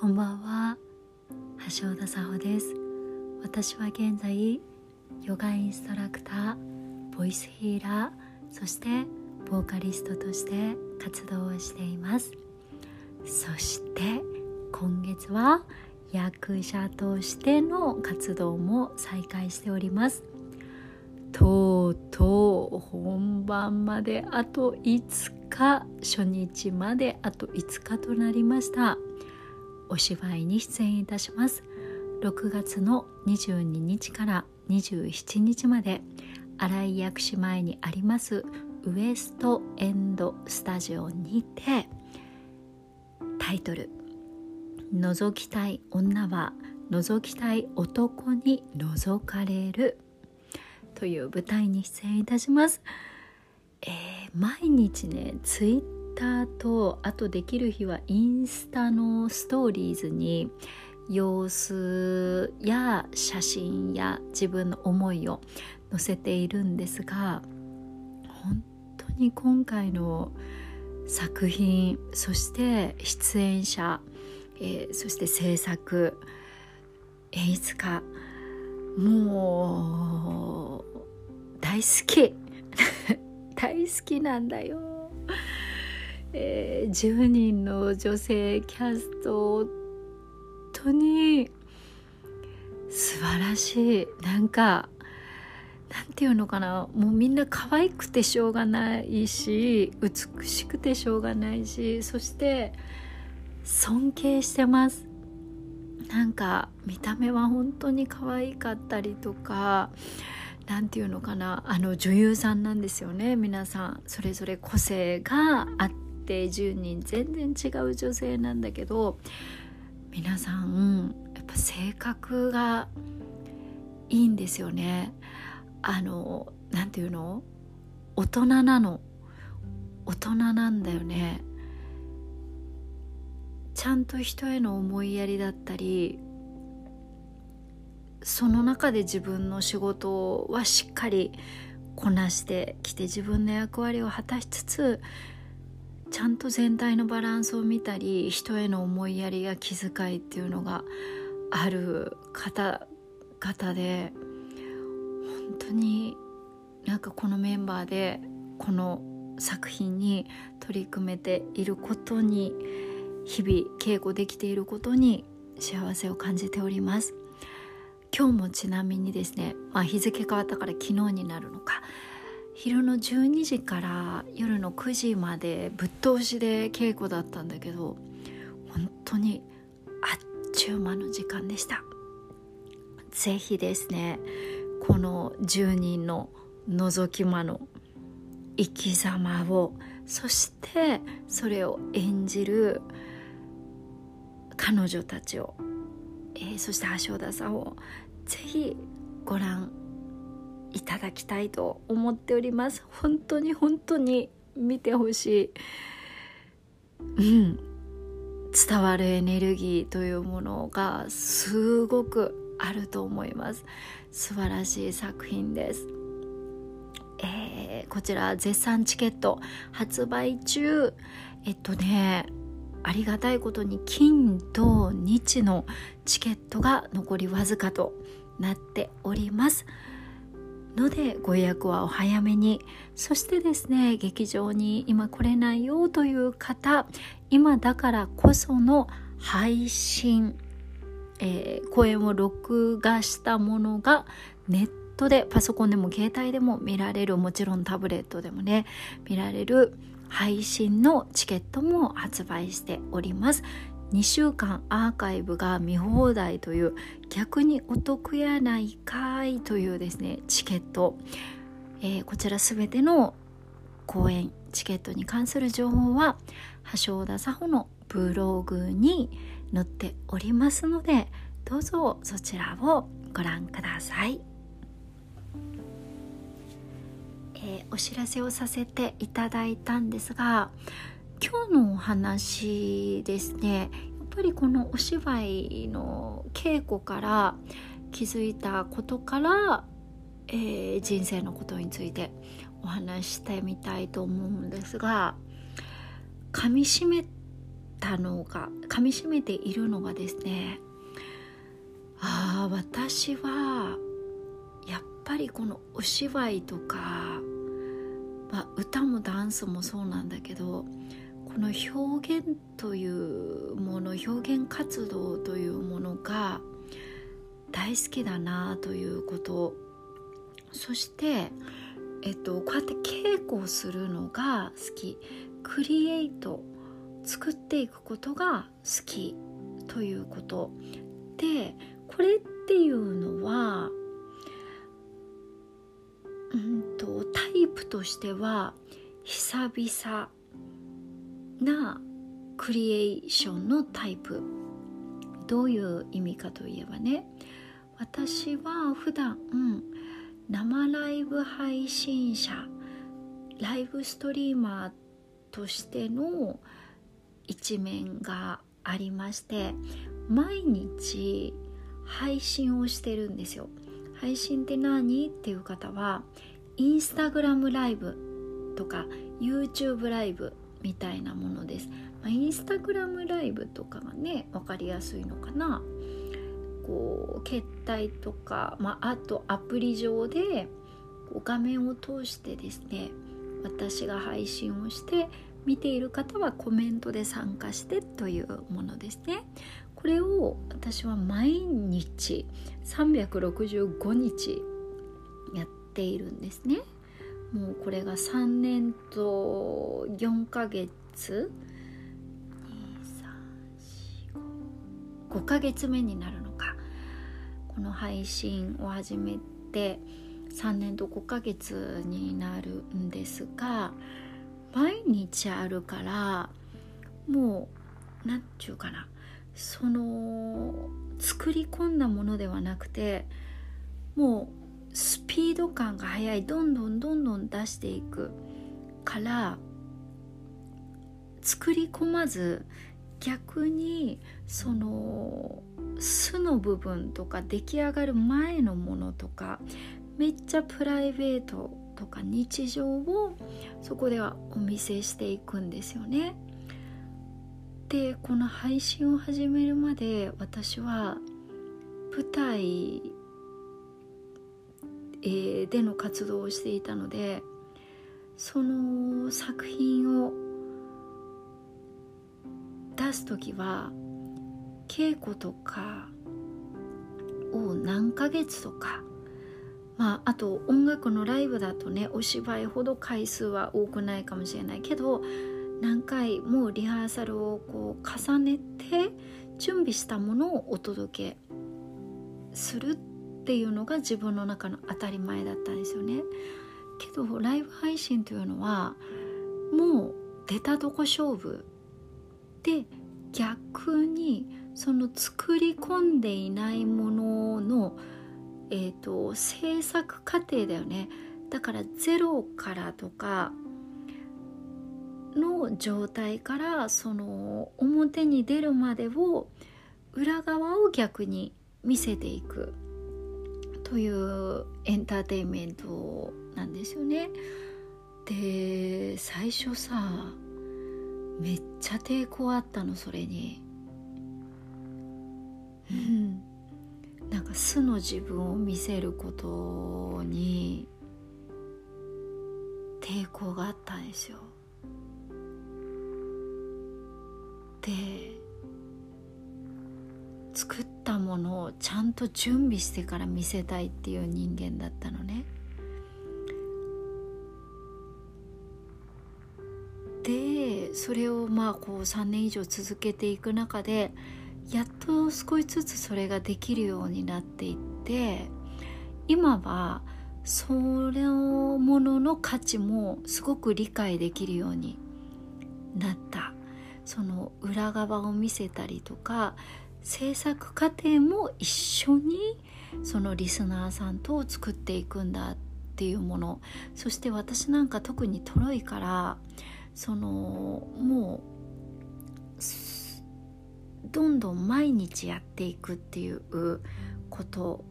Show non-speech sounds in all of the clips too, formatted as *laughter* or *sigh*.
こんばんは。橋田沙穂です。私は現在ヨガインストラクターボイスヒーラーそしてボーカリストとして活動をしています。そして今月は役者としての活動も再開しております。とうとう本番まであと5日初日まであと5日となりました。お芝居に出演いたします6月の22日から27日まで新井薬師前にありますウエストエンドスタジオにてタイトル「覗きたい女は覗きたい男に覗かれる」という舞台に出演いたします。えー、毎日ねツイッターとあとできる日はインスタのストーリーズに様子や写真や自分の思いを載せているんですが本当に今回の作品そして出演者、えー、そして制作演出家もう大好き。*laughs* 大好きなんだよ。えー、10人の女性キャスト本当に素晴らしい。なんかなんていうのかな。もうみんな可愛くてしょうがないし美しくてしょうがないしそして尊敬してます。なんか見た目は本当に可愛かったりとか何て言うのかな。あの女優さんなんですよね。皆さん。それぞれ個性があってて10人全然違う女性なんだけど皆さんやっぱ性格がいいんですよねあの何て言うの大人なの大人なんだよねちゃんと人への思いやりだったりその中で自分の仕事はしっかりこなしてきて自分の役割を果たしつつちゃんと全体のバランスを見たり人への思いやりや気遣いっていうのがある方々で本当になんかこのメンバーでこの作品に取り組めていることに日々稽古できていることに幸せを感じております。今日もちなみにですね、まあ、日付変わったから昨日になるのか昼の12時から夜の9時までぶっ通しで稽古だったんだけど本当にあっちゅう間の時間でした。是非ですねこの10人の覗き魔の生き様をそしてそれを演じる彼女たちを、えー、そして橋田さんをぜひご覧いただきたいと思っております。本当に本当に見てほしい。うん。伝わるエネルギーというものがすごくあると思います。素晴らしい作品です。えー、こちら絶賛チケット発売中。えっとねありがたいことに金土日のチケットが残りわずかとなっております。のでご予約はお早めに。そしてですね劇場に今来れないよという方今だからこその配信、えー、公演を録画したものがネットでパソコンでも携帯でも見られるもちろんタブレットでもね見られる配信のチケットも発売しております。2週間アーカイブが見放題という逆にお得やないかいというですねチケット、えー、こちら全ての公演チケットに関する情報は橋田佐穂のブログに載っておりますのでどうぞそちらをご覧ください、えー、お知らせをさせていただいたんですが今日のお話ですね。やっぱりこのお芝居の稽古から気づいたことから、えー、人生のことについてお話してみたいと思うんですが噛みしめたのがかみしめているのがですねああ私はやっぱりこのお芝居とか、まあ、歌もダンスもそうなんだけどこの表現というもの表現活動というものが大好きだなということ。そして、えっと、こうやって稽古をするのが好き。クリエイト作っていくことが好きということ。でこれっていうのはうんとタイプとしては久々なクリエーションのタイプ。どういう意味かといえばね私は普段、うん、生ライブ配信者ライブストリーマーとしての一面がありまして毎日配信をしてるんですよ。配信って何？っていう方はインスタグラムライブとか YouTube ライブみたいなものです、まあ、インスタグラムライブとかがね分かりやすいのかな。こう携帯とか、まあ、あとアプリ上で画面を通してですね私が配信をして見ている方はコメントで参加してというものですね。これを私は毎日365日やっているんですね。もうこれが3年と4ヶ月。5ヶ月目になるのか。この配信を始めて3年と5ヶ月になるんですが毎日あるからもう何ちゅうかな。その作り込んだものではなくてもうスピード感が速いどんどんどんどん出していくから作り込まず逆にその素の部分とか出来上がる前のものとかめっちゃプライベートとか日常をそこではお見せしていくんですよね。でこの配信を始めるまで私は舞台、えー、での活動をしていたのでその作品を出す時は稽古とかを何ヶ月とかまああと音楽のライブだとねお芝居ほど回数は多くないかもしれない。けど何回もリハーサルをこう重ねて準備したものをお届けするっていうのが自分の中の当たり前だったんですよね。けどライブ配信というのはもう出たとこ勝負で逆にその作り込んでいないものの、えーと、制作過程だよねだからゼロからとかの状態からその表に出るまでを裏側を逆に見せていくというエンターテインメントなんですよね。で最初さめっちゃ抵抗あったのそれに。うんなんか素の自分を見せることに抵抗があったんですよ。でものをちゃんと準備してから見せたいっていう人間だったのね。でそれをまあこう3年以上続けていく中でやっと少しずつそれができるようになっていって今はそれのものの価値もすごく理解できるようになったその裏側を見せたりとか制作過程も一緒にそのリスナーさんと作っていくんだっていうもの。そして私なんか特にトロいからそのもうどんどん毎日やっていくっていうこと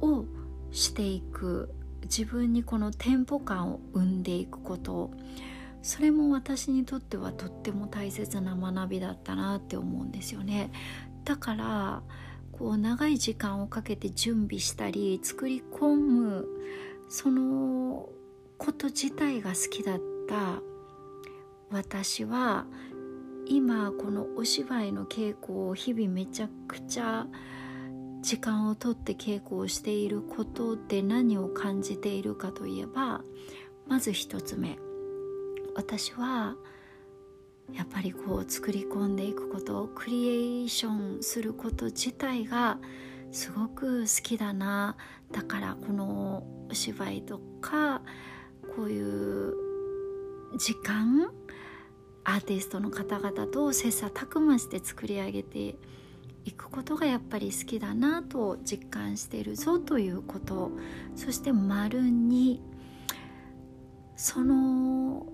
をしていく。自分にこのテンポ感を生んでいくこと。それも私にとってはとっても大切な学びだったなって思うんですよね。だからこう長い時間をかけて準備したり作り込むそのこと自体が好きだった私は今このお芝居の稽古を日々めちゃくちゃ時間をとって稽古をしていることで何を感じているかといえばまず一つ目。私はやっぱりこう作り込んでいくことクリエーションすること自体がすごく好きだなだからこのお芝居とかこういう時間アーティストの方々と切磋琢磨して作り上げていくことがやっぱり好きだなと実感している。ぞということ。そして丸にその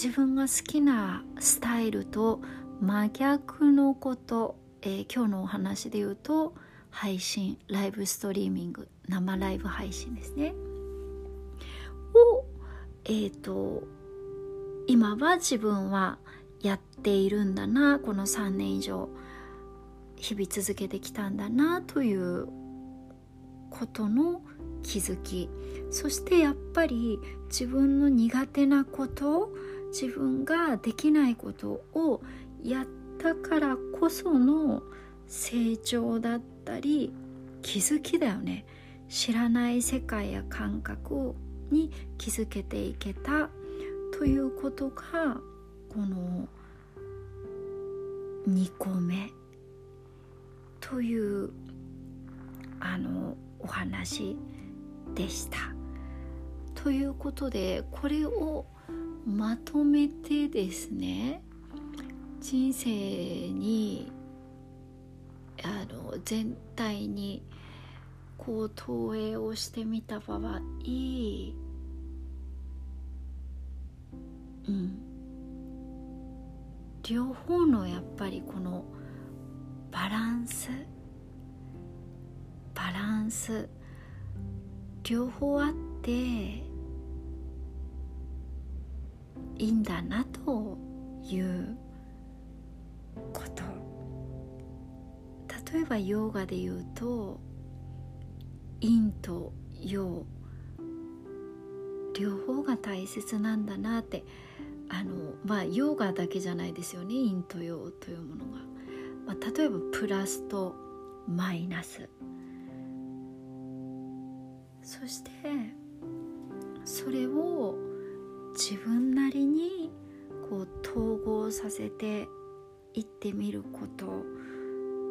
自分が好きなスタイルと真逆のこと、えー、今日のお話で言うと配信ライブストリーミング生ライブ配信ですね。をえっ、ー、と今は自分はやっているんだなこの3年以上日々続けてきたんだなということの気づき。そしてやっぱり自分の苦手なこと自分ができないことをやったからこその成長だったり気づきだよね。知らない世界や感覚に気づけていけた。ということがこの2個目。というあのお話でした。ということでこれをまとめてですね人生にあの全体にこう投影をしてみた場合うん。両方のやっぱりこのバランスバランス両方あっていいんだなということ。例えばヨーガで言うと陰と陽両方が大切なんだなってあのまあヨガだけじゃないですよね陰と陽というものが、まあ、例えばプラスとマイナス。そしてそれを自分なりにこう統合させていってみること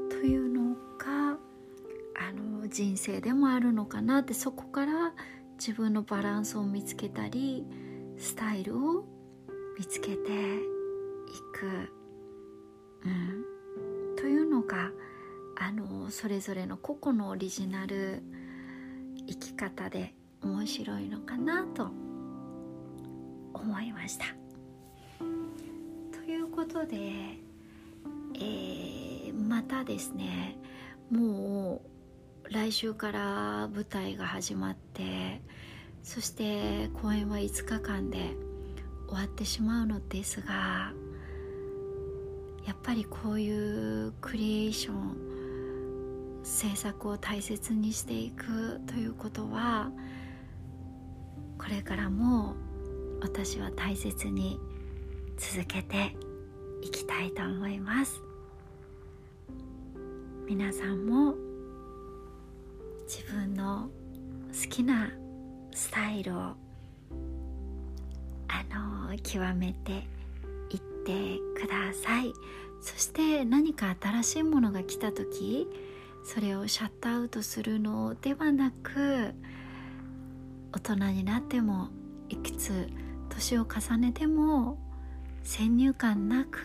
というのがあの人生でもあるのかなってそこから自分のバランスを見つけたりスタイルを見つけていく、うん、というのがあのそれぞれの個々のオリジナル生き方で面白いのかなと思いました。ということで、えー、またですねもう来週から舞台が始まってそして公演は5日間で終わってしまうのですがやっぱりこういうクリエーション制作を大切にしていくということはこれからも私は大切に続けていきたいと思います。皆さんも自分の好きなスタイルをあの極めていってください。そして何か新しいものが来た時それをシャットアウトするのではなく大人になってもいくつ年を重ねても先入観なく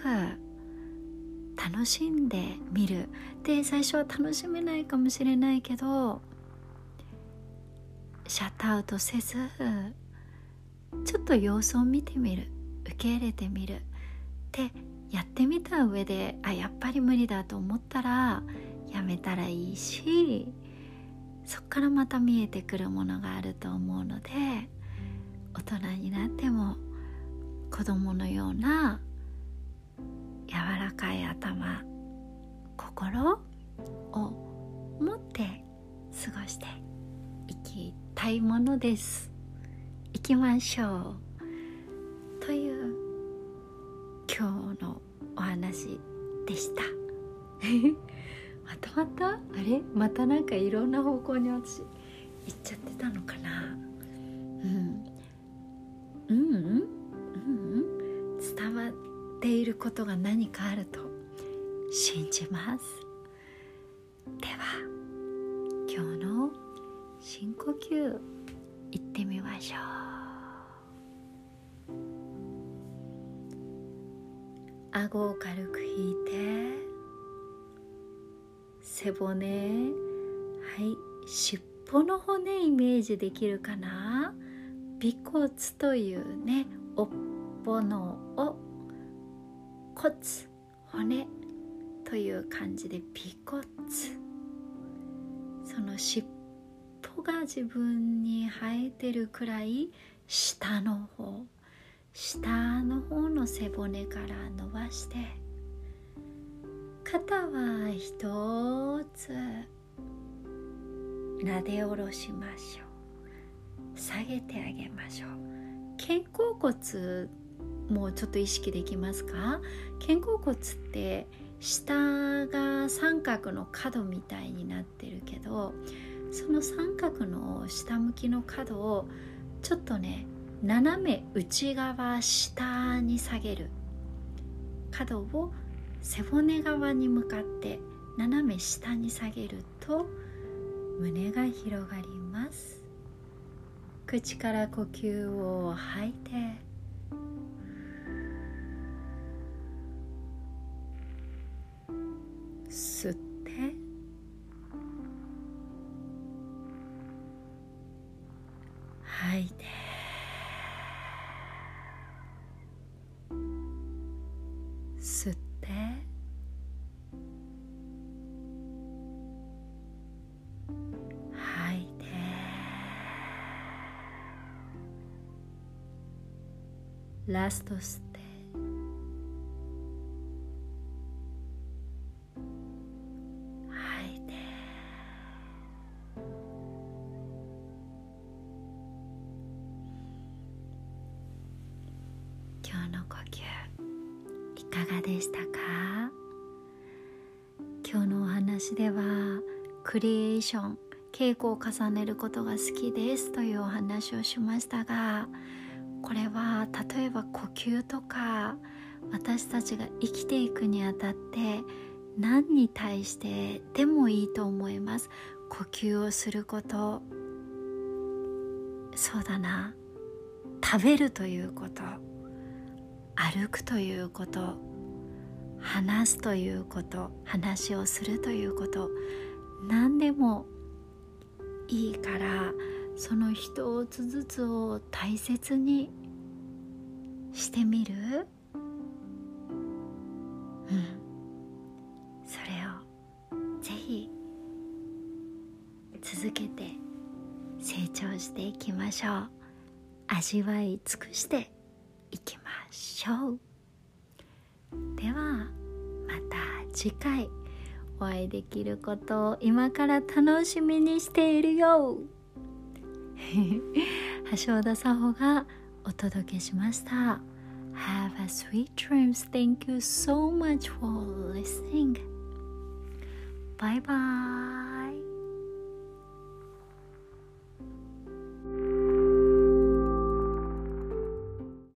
楽しんでみる。で最初は楽しめないかもしれないけどシャットアウトせずちょっと様子を見てみる。受け入れてみる。でやってみた上であやっぱり無理だと思ったらやめたらいいしそっからまた見えてくるものがあると思うので大人になっても子供のような柔らかい頭心を持って過ごしていきたいものです。行きましょうという今日のお話でした。*laughs* またまた？あれ？またなんかいろんな方向に私深呼吸いって。みましょう顎を軽く引いて背骨。はい尻尾の骨イメージできるかな？尾骨。というねおっぽのお骨。骨。という感じで尾骨。その尻が自分に生えてるくらい下の方下の方の背骨から伸ばして肩は一つ撫で下ろしましょう。下げてあげましょう。肩甲骨もうちょっと意識できますか？肩甲骨って下が三角の角みたいになってるけどその三角の下向きの角をちょっとね斜め内側下に下げる。角を背骨側に向かって斜め下に下げると胸が広がります。口から呼吸を吐いてラストステはい。今日の呼吸。いかがでしたか？今日のお話ではクリエーション稽古を重ねることが好きですというお話をしましたがこれは例えば呼吸とか私たちが生きていくにあたって何に対してでもいいと思います？呼吸をすること。そうだな。食べるということ。歩くということ。話すということ。話をするということ。何でもいいからその一つずつを大切にしてみる？うん。それをぜひ続けて成長していきましょう。味わい尽くしていきましょう。ではまた次回お会いできることを今から楽しみにしているよ *laughs* 橋田沙穂がお届けしました Have a sweet dreams. Thank you so much for listening. Bye bye.